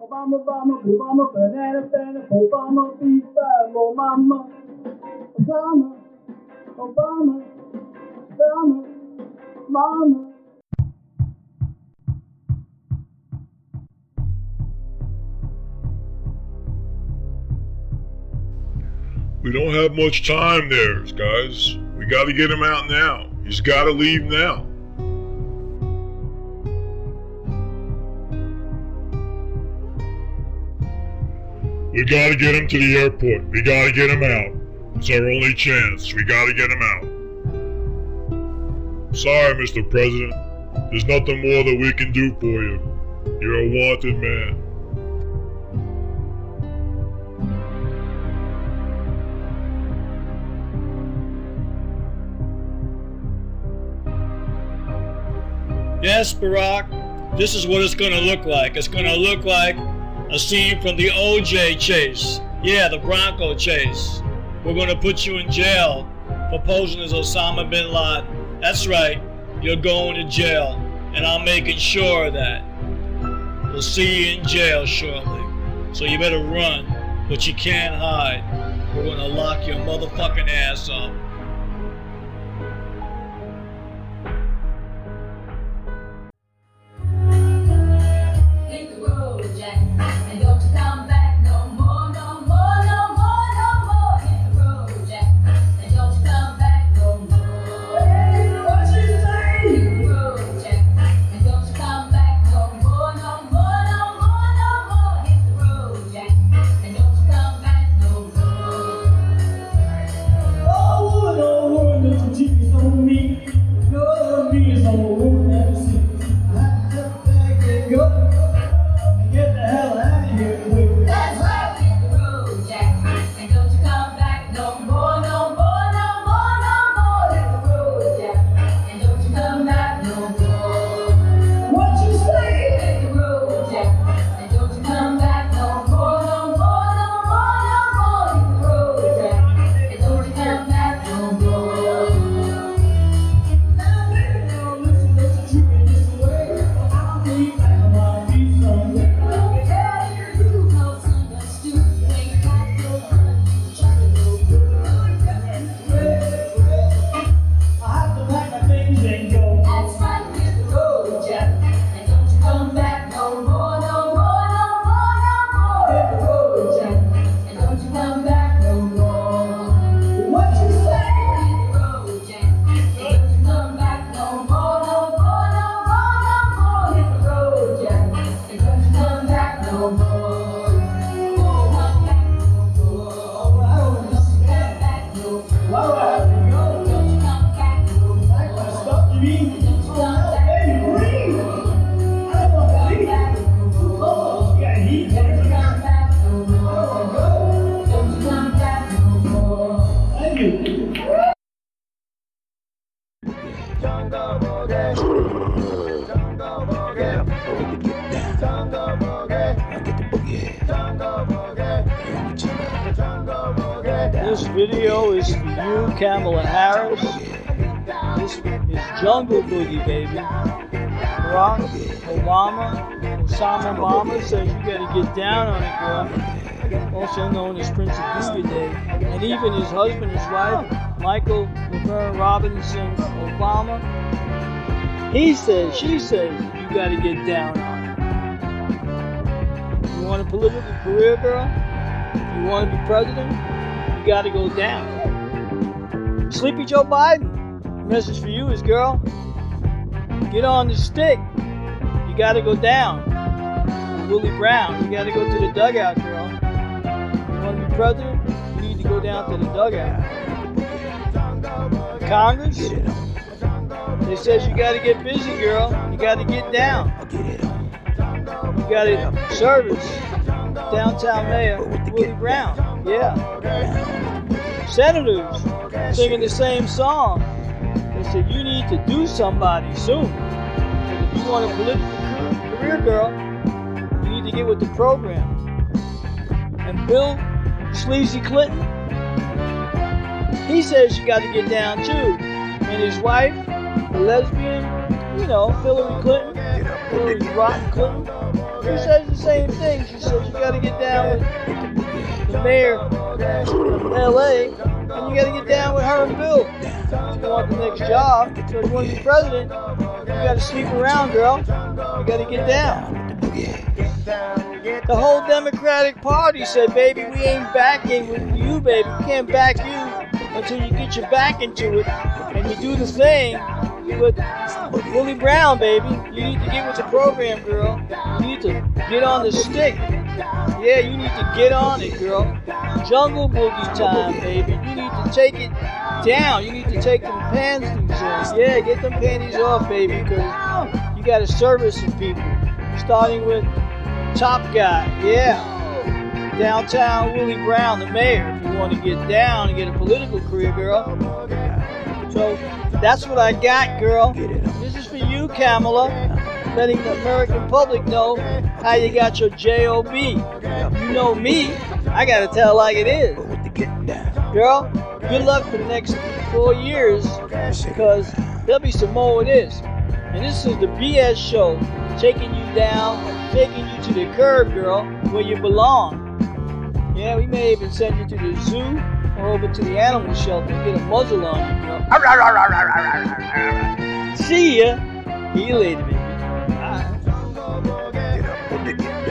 Obama, Obama, Obama, banana, banana, Obama, beef, oh mama. Obama, Obama, Obama, mama. We don't have much time there, guys. We gotta get him out now. He's gotta leave now. We gotta get him to the airport. We gotta get him out. It's our only chance. We gotta get him out. Sorry, Mr. President. There's nothing more that we can do for you. You're a wanted man. Yes, Barack, this is what it's gonna look like. It's gonna look like a scene from the OJ chase. Yeah, the Bronco chase. We're gonna put you in jail for posing as Osama bin Laden. That's right, you're going to jail, and I'm making sure of that. We'll see you in jail shortly. So you better run, but you can't hide. We're gonna lock your motherfucking ass up. This video is for you, Kamala Harris. This is Jungle Boogie, baby. Barack Obama, Osama Obama says you gotta get down on it, girl. Also known as Prince of Boogie Day. And even his husband, his wife, Michael Laverne Robinson Obama, he says, she says, you gotta get down on it. You want a political career, girl? You want to be president? You got to go down. Sleepy Joe Biden. Message for you is, girl, get on the stick. You got to go down. Willie Brown, you got to go to the dugout, girl. You want to be president? You need to go down to the dugout. Congress, they says you got to get busy, girl. You got to get down. You got to service downtown mayor Willie Brown. Yeah. Senators singing the same song. They said you need to do somebody soon. And if you want a political career, girl. You need to get with the program. And Bill Sleazy Clinton, he says you got to get down too. And his wife, the lesbian, you know, Hillary Clinton, Hillary Rotten Clinton, she says the same thing. She says you got to get down with mayor of L.A. and you got to get down with her and Bill. If you want the next job, so if you want to be president, you got to sleep around, girl. You got to get down. The whole Democratic Party said, baby, we ain't backing with you, baby. We can't back you until you get your back into it and you do the thing with Willie Brown, baby. You need to get with the program, girl. You need to get on the stick. Yeah, you need to get on it, girl. Jungle boogie time, baby. You need to take it down. You need to take them panties off. Yeah, get them panties off, baby, because you got to service some people. Starting with Top Guy, yeah. Downtown Willie Brown, the mayor, if you want to get down and get a political career, girl. So that's what I got, girl. This is for you, Kamala. Letting the American public know how you got your job. You know me. I gotta tell like it is. Girl, good luck for the next four years because there'll be some more of this. And this is the BS show, taking you down, taking you to the curb, girl, where you belong. Yeah, we may even send you to the zoo or over to the animal shelter and get a muzzle on you, girl. See ya. See you later. Bye.